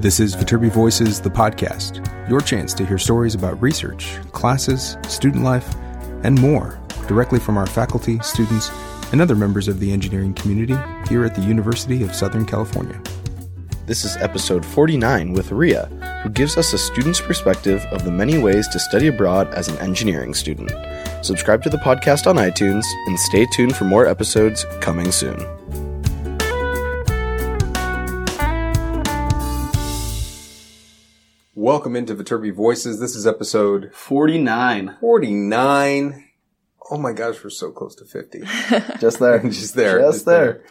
This is Viterbi Voices, the podcast, your chance to hear stories about research, classes, student life, and more directly from our faculty, students, and other members of the engineering community here at the University of Southern California. This is episode 49 with Ria, who gives us a student's perspective of the many ways to study abroad as an engineering student. Subscribe to the podcast on iTunes and stay tuned for more episodes coming soon. Welcome into Viterbi Voices. This is episode 49. 49. Oh my gosh, we're so close to 50. Just there. Just there. Just there.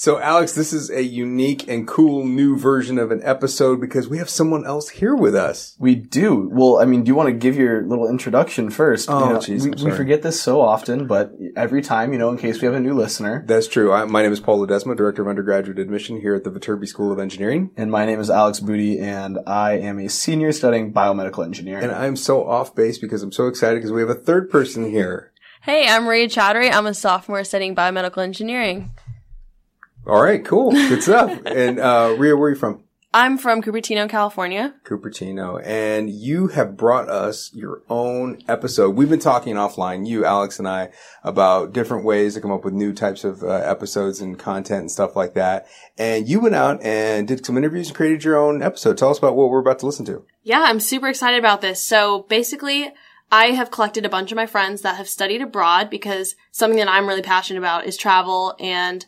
So, Alex, this is a unique and cool new version of an episode because we have someone else here with us. We do. Well, I mean, do you want to give your little introduction first? Oh, You know, jeez, we, we forget this so often, but every time, you know, in case we have a new listener. That's true. I, my name is Paul Ledesma, Director of Undergraduate Admission here at the Viterbi School of Engineering. And my name is Alex Booty, and I am a senior studying biomedical engineering. And I'm so off base because I'm so excited because we have a third person here. Hey, I'm Ria Chowdhury. I'm a sophomore studying biomedical engineering. All right, cool. Good stuff. and, uh, Ria, where are you from? I'm from Cupertino, California. Cupertino. And you have brought us your own episode. We've been talking offline, you, Alex, and I, about different ways to come up with new types of uh, episodes and content and stuff like that. And you went out and did some interviews and created your own episode. Tell us about what we're about to listen to. Yeah, I'm super excited about this. So basically, I have collected a bunch of my friends that have studied abroad because something that I'm really passionate about is travel and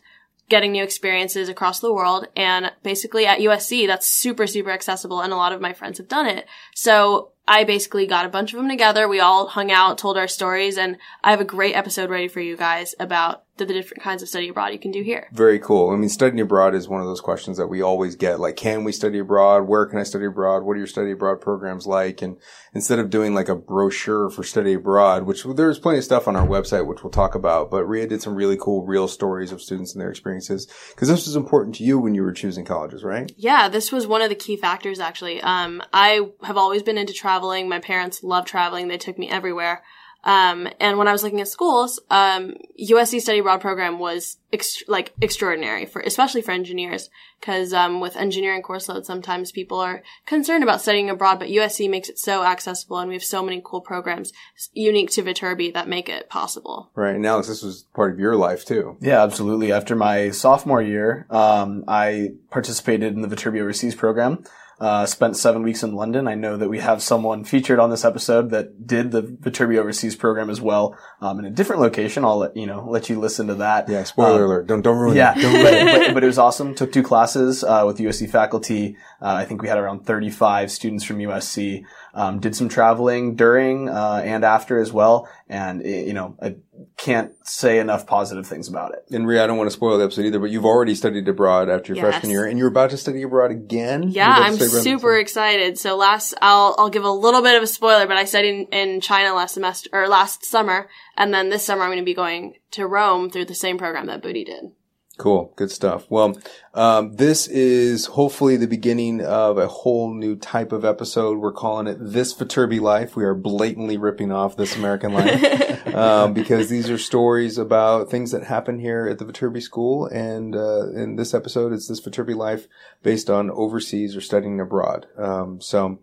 getting new experiences across the world. And basically at USC, that's super, super accessible. And a lot of my friends have done it. So I basically got a bunch of them together. We all hung out, told our stories, and I have a great episode ready for you guys about the, the different kinds of study abroad you can do here. Very cool. I mean, studying abroad is one of those questions that we always get. Like, can we study abroad? Where can I study abroad? What are your study abroad programs like? And instead of doing like a brochure for study abroad, which there's plenty of stuff on our website, which we'll talk about, but Ria did some really cool real stories of students and their experiences. Cause this was important to you when you were choosing colleges, right? Yeah, this was one of the key factors actually. Um, I have always been into traveling. My parents love traveling. They took me everywhere. Um, and when I was looking at schools, um, USC study abroad program was ex- like extraordinary for, especially for engineers. Cause, um, with engineering course load, sometimes people are concerned about studying abroad, but USC makes it so accessible and we have so many cool programs unique to Viterbi that make it possible. Right. And Alex, this was part of your life too. Yeah, absolutely. After my sophomore year, um, I participated in the Viterbi Overseas program. Uh, spent seven weeks in London. I know that we have someone featured on this episode that did the Viterbi Overseas program as well, um, in a different location. I'll let you know, let you listen to that. Yeah. Spoiler Um, alert. Don't, don't ruin yeah, it. Don't ruin it. but, but, it was awesome. Took two classes uh, with USC faculty. Uh, I think we had around 35 students from USC. Um, did some traveling during uh, and after as well, and you know I can't say enough positive things about it. And Ria, I don't want to spoil the episode either, but you've already studied abroad after your Yes. freshman year and you're about to study abroad again? Yeah, I'm super excited. So last, I'll, I'll give a little bit of a spoiler, but I studied in, in China last semester, or last summer, and then this summer I'm going to be going to Rome through the same program that Booty did. Cool. Good stuff. Well, um, this is hopefully the beginning of a whole new type of episode. We're calling it This Viterbi Life. We are blatantly ripping off This American Life, um, because these are stories about things that happen here at the Viterbi School. And, uh, in this episode, it's This Viterbi Life based on overseas or studying abroad. Um, so,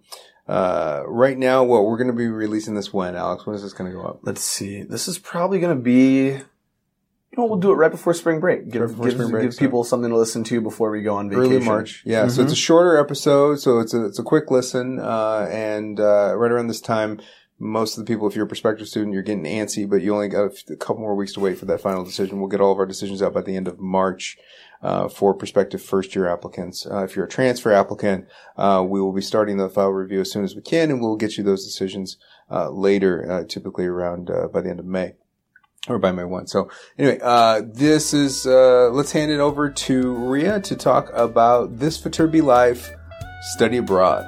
uh, right now, what we're going to be releasing this when, Alex? When is this going to go up? Let's see. This is probably going to be. Know, we'll do it right before spring break. Give, Right before give, spring break, give so- people something to listen to before we go on vacation. Early March, yeah. So it's a shorter episode, so it's a it's a quick listen, uh, and uh, right around this time, most of the people, if you're a prospective student, you're getting antsy, but you only got a, f- a couple more weeks to wait for that final decision. We'll get all of our decisions out by the end of March. Uh, for prospective first year applicants. Uh, if you're a transfer applicant, uh, we will be starting the file review as soon as we can and we'll get you those decisions, uh, later, uh, typically around, uh, by the end of May or by May 1. So anyway, uh, this is, uh, let's hand it over to Ria to talk about this Viterbi life study abroad.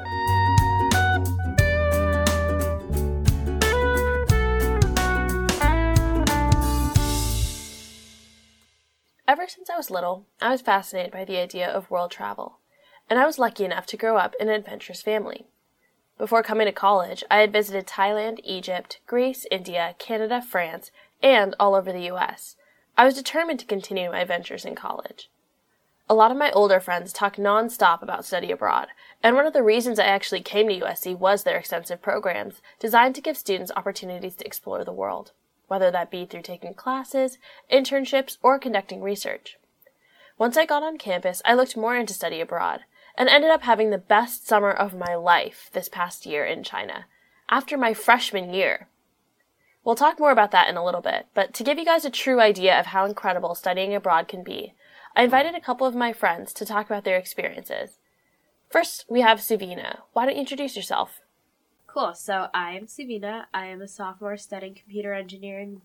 Ever since I was little, I was fascinated by the idea of world travel, and I was lucky enough to grow up in an adventurous family. Before coming to college, I had visited Thailand, Egypt, Greece, India, Canada, France, and all over the US. I was determined to continue my adventures in college. A lot of my older friends talk nonstop about study abroad, and one of the reasons I actually came to USC was their extensive programs designed to give students opportunities to explore the world, whether that be through taking classes, internships, or conducting research. Once I got on campus, I looked more into study abroad and ended up having the best summer of my life this past year in China, after my freshman year. We'll talk more about that in a little bit, but to give you guys a true idea of how incredible studying abroad can be, I invited a couple of my friends to talk about their experiences. First, we have Savina. Why don't you introduce yourself? Cool. So I am Savina. I am a sophomore studying computer engineering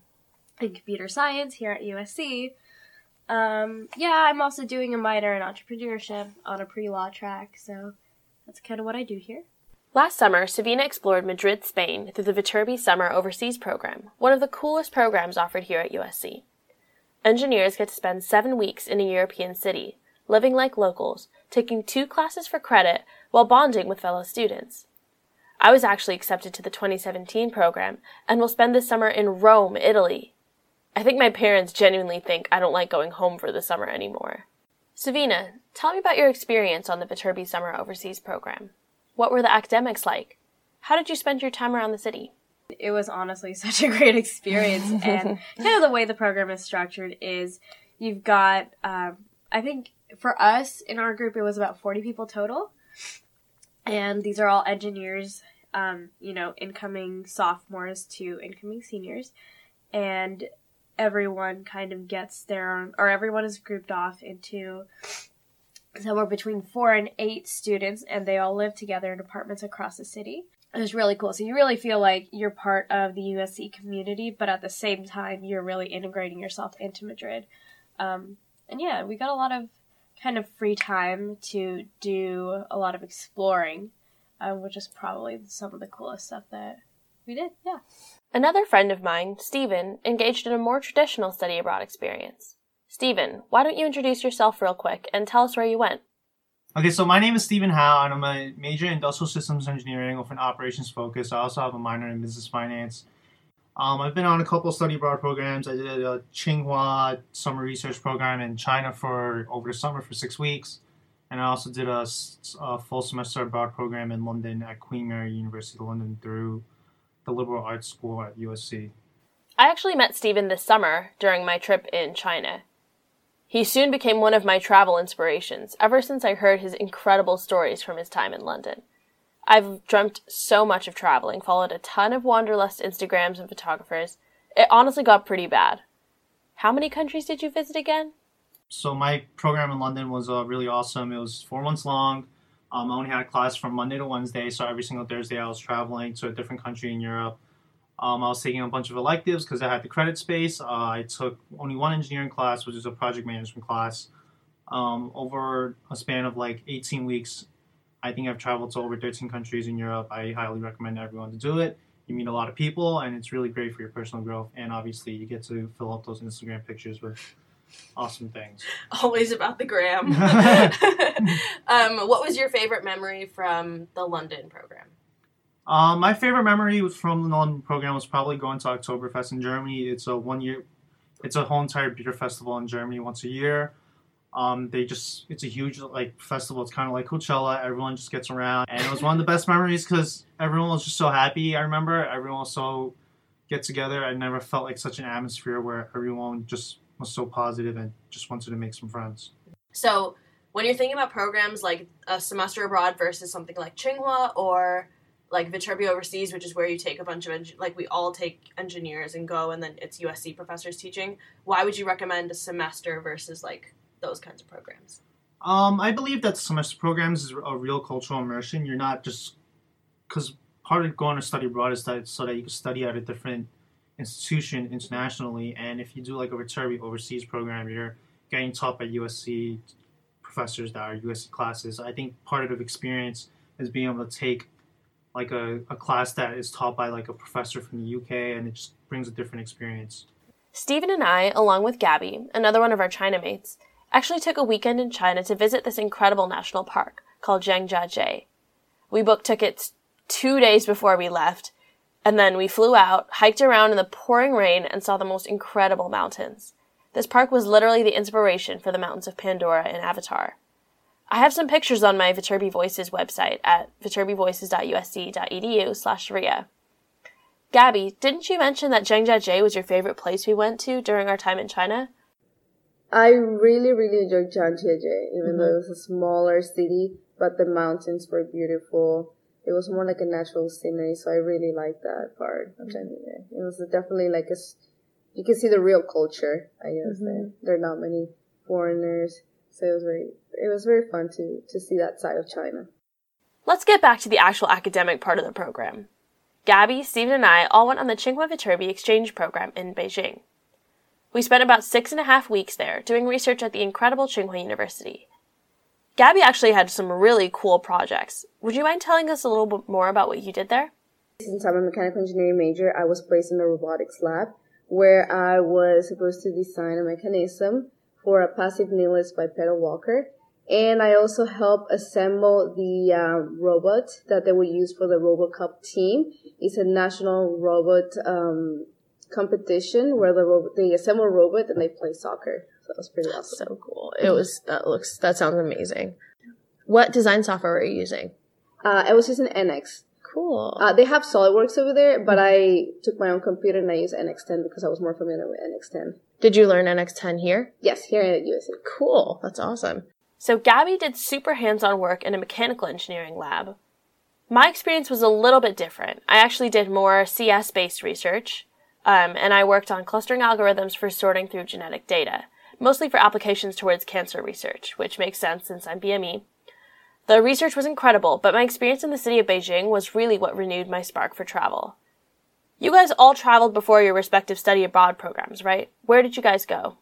and computer science here at USC. Um, yeah, I'm also doing a minor in entrepreneurship on a pre-law track, so that's kind of what I do here. Last summer, Savina explored Madrid, Spain through the Viterbi Summer Overseas Program, one of the coolest programs offered here at USC. Engineers get to spend seven weeks in a European city, living like locals, taking two classes for credit while bonding with fellow students. I was actually accepted to the 2017 program and will spend this summer in Rome, Italy. I think my parents genuinely think I don't like going home for the summer anymore. Savina, tell me about your experience on the Viterbi Summer Overseas Program. What were the academics like? How did you spend your time around the city? It was honestly such a great experience, and kind of the way the program is structured is you've got, um, I think for us in our group, it was about 40 people total. And these are all engineers, um, you know, incoming sophomores to incoming seniors. And everyone kind of gets their own, or everyone is grouped off into somewhere between four and eight students, and they all live together in apartments across the city. It was really cool. So you really feel like you're part of the USC community, but at the same time, you're really integrating yourself into Madrid. Um, and yeah, we got a lot of kind of free time to do a lot of exploring, uh, which is probably some of the coolest stuff that we did. Yeah. Another friend of mine, Stephen, engaged in a more traditional study abroad experience. Stephen, why don't you introduce yourself real quick and tell us where you went? Okay, so my name is Stephen Howe, and I'm a major in industrial systems engineering with an operations focus. I also have a minor in business finance. Um, I've been on a couple study abroad programs. I did a Tsinghua summer research program in China for over the summer for six weeks, and I also did a, a full semester abroad program in London at Queen Mary University of London through the liberal arts school at USC. I actually met Stephen this summer during my trip in China. He soon became one of my travel inspirations ever since I heard his incredible stories from his time in London. I've dreamt so much of traveling, followed a ton of Wanderlust Instagrams and photographers. It honestly got pretty bad. How many countries did you visit again? So my program in London was uh, really awesome. It was four months long. Um, I only had a class from Monday to Wednesday, so every single Thursday I was traveling to a different country in Europe. Um, I was taking a bunch of electives because I had the credit space. Uh, I took only one engineering class, which is a project management class. Um, over a span of like 18 weeks, I think I've traveled to over 13 countries in Europe. I highly recommend everyone to do it. You meet a lot of people, and it's really great for your personal growth. And obviously, you get to fill up those Instagram pictures with awesome things. Always about the gram. um, what was your favorite memory from the London program? Um, my favorite memory from the London program was probably going to Oktoberfest in Germany. It's a one year, it's a whole entire beer festival in Germany once a year. Um, they just it's a huge like festival. It's kind of like Coachella. Everyone just gets around, and it was one of the best memories because everyone was just so happy. I remember everyone was so get together. I never felt like such an atmosphere where everyone just was so positive and just wanted to make some friends. So when you're thinking about programs like a semester abroad versus something like Tsinghua or like Viterbi Overseas, which is where you take a bunch of like we all take engineers and go, and then it's USC professors teaching. Why would you recommend a semester versus like those kinds of programs? Um, I believe that semester programs is a real cultural immersion. You're not just because part of going to study abroad is that so that you can study at a different institution internationally. And if you do like a Viterbi overseas program, you're getting taught by USC professors that are USC classes. I think part of the experience is being able to take like a, a class that is taught by like a professor from the UK, and it just brings a different experience. Stephen and I, along with Gabby, another one of our China mates, actually took a weekend in China to visit this incredible national park called Zhangjiajie. We booked tickets two days before we left, and then we flew out, hiked around in the pouring rain, and saw the most incredible mountains. This park was literally the inspiration for the Mountains of Pandora in Avatar. I have some pictures on my Viterbi Voices website at viterbivoices.usc.edu slash RIA. Gabby, didn't you mention that Zhangjiajie was your favorite place we went to during our time in China? I really, really enjoyed Zhangjiajie, even mm-hmm. though it was a smaller city, but the mountains were beautiful. It was more like a natural scenery, so I really liked that part of Zhangjiajie. It was definitely like a, you can see the real culture, I guess. Mm-hmm. There. there are not many foreigners, so it was very, it was very fun to, to see that side of China. Let's get back to the actual academic part of the program. Gabby, Stephen, and I all went on the Tsinghua Viterbi exchange program in Beijing. We spent about six and a half weeks there doing research at the incredible Tsinghua University. Gabby actually had some really cool projects. Would you mind telling us a little bit more about what you did there? Since I'm a mechanical engineering major, I was placed in the robotics lab where I was supposed to design a mechanism for a passive kneeless bipedal walker and I also helped assemble the uh, robot that they would use for the RoboCup team. It's a national robot um, competition where the robot, they assemble a robot and they play soccer. So that was pretty awesome. So cool. It was that looks that sounds amazing. What design software were you using? Uh, I was using NX. Cool. Uh, they have SolidWorks over there, but I took my own computer and I used NX10 because I was more familiar with NX10. Did you learn NX10 here? Yes, here at USC. Cool. That's awesome. So Gabby did super hands-on work in a mechanical engineering lab. My experience was a little bit different. I actually did more CS-based research, um, and I worked on clustering algorithms for sorting through genetic data, mostly for applications towards cancer research, which makes sense since I'm BME. The research was incredible, but my experience in the city of Beijing was really what renewed my spark for travel. You guys all traveled before your respective study abroad programs, right? Where did you guys go?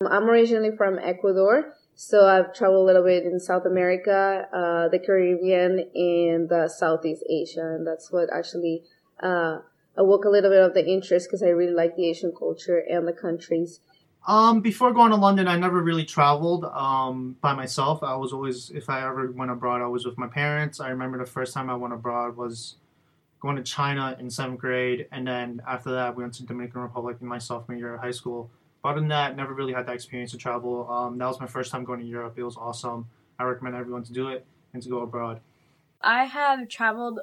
I'm originally from Ecuador, so I've traveled a little bit in South America, uh, the Caribbean, and uh, Southeast Asia, and that's what actually uh, awoke a little bit of the interest because I really like the Asian culture and the countries. Um, before going to London, I never really traveled um, by myself. I was always, if I ever went abroad, I was with my parents. I remember the first time I went abroad was going to China in seventh grade, and then after that, we went to Dominican Republic in my sophomore year of high school But other than that, never really had that experience to travel. Um, that was my first time going to Europe. It was awesome. I recommend everyone to do it and to go abroad. I have traveled.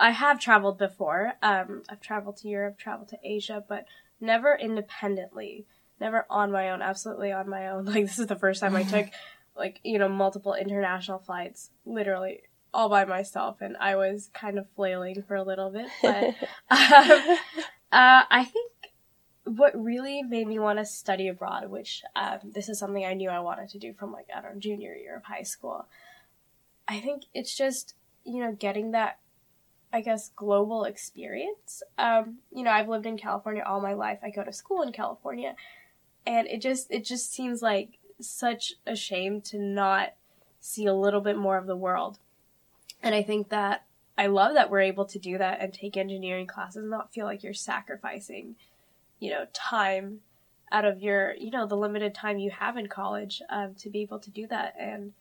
I have traveled before. Um, I've traveled to Europe, traveled to Asia, but never independently. Never on my own. Absolutely on my own. Like this is the first time I took, like you know, multiple international flights. Literally all by myself, and I was kind of flailing for a little bit. But um, uh, I think what really made me want to study abroad, which um, this is something I knew I wanted to do from like I don't know junior year of high school. I think it's just you know getting that I guess global experience. Um, you know, I've lived in California all my life. I go to school in California, and it just it just seems like such a shame to not see a little bit more of the world. And I think that I love that we're able to do that and take engineering classes and not feel like you're sacrificing you know, time out of your, you know, the limited time you have in college um, to be able to do that. And,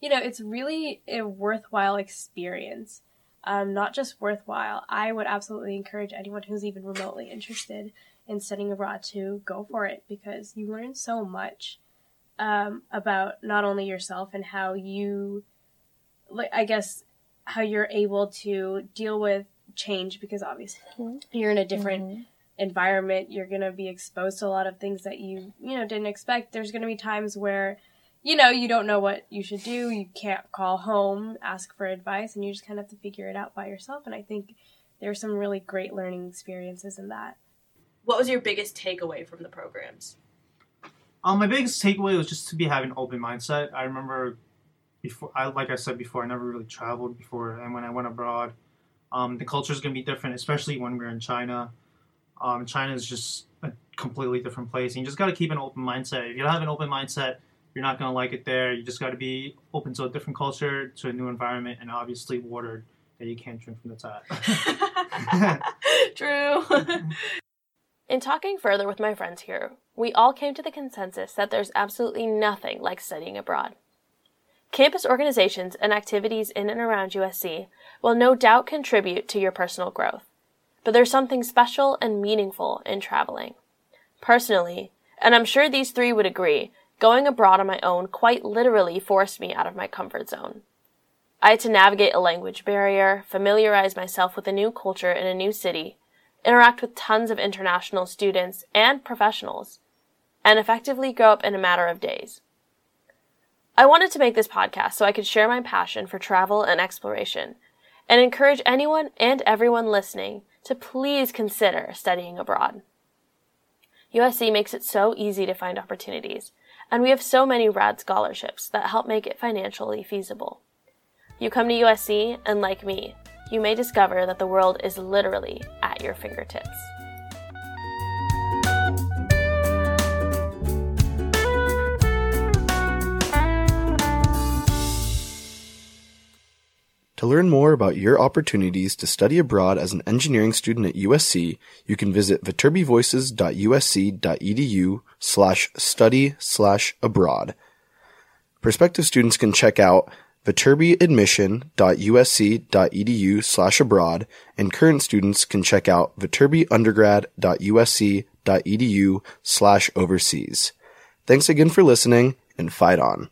you know, it's really a worthwhile experience. Um, not just worthwhile. I would absolutely encourage anyone who's even remotely interested in studying abroad to go for it because you learn so much um, about not only yourself and how you, like, I guess, how you're able to deal with change because obviously mm-hmm. you're in a different mm-hmm. environment. You're going to be exposed to a lot of things that you you know didn't expect. There's going to be times where you know you don't know what you should do. You can't call home ask for advice and you just kind of have to figure it out by yourself. And i think there's some really great learning experiences in that. What was your biggest takeaway from the programs? Um, my biggest takeaway was just to be having an open mindset. I remember before i like i said before i never really traveled before and when i went abroad um, the culture is going to be different especially when we're in china um, China is just a completely different place. And you just got to keep an open mindset. If you don't have an open mindset, you're not going to like it there. You just got to be open to a different culture, to a new environment, and obviously water that you can't drink from the tap. True. In talking further with my friends here, we all came to the consensus that there's absolutely nothing like studying abroad. Campus organizations and activities in and around USC will no doubt contribute to your personal growth but there's something special and meaningful in traveling. Personally, And I'm sure these three would agree. Going abroad on my own quite literally forced me out of my comfort zone. I had to navigate a language barrier, familiarize myself with a new culture in a new city, interact with tons of international students and professionals, and effectively grow up in a matter of days. I wanted to make this podcast so I could share my passion for travel and exploration and encourage anyone and everyone listening to please consider studying abroad. USC makes it so easy to find opportunities, and we have so many rad scholarships that help make it financially feasible. You come to USC, and like me, you may discover that the world is literally at your fingertips. To learn more about your opportunities to study abroad as an engineering student at USC, you can visit viterbivoices.usc.edu slash study slash abroad. Prospective students can check out viterbiadmission.usc.edu slash abroad, and current students can check out viterbiundergrad.usc.edu slash overseas. Thanks again for listening, and fight on.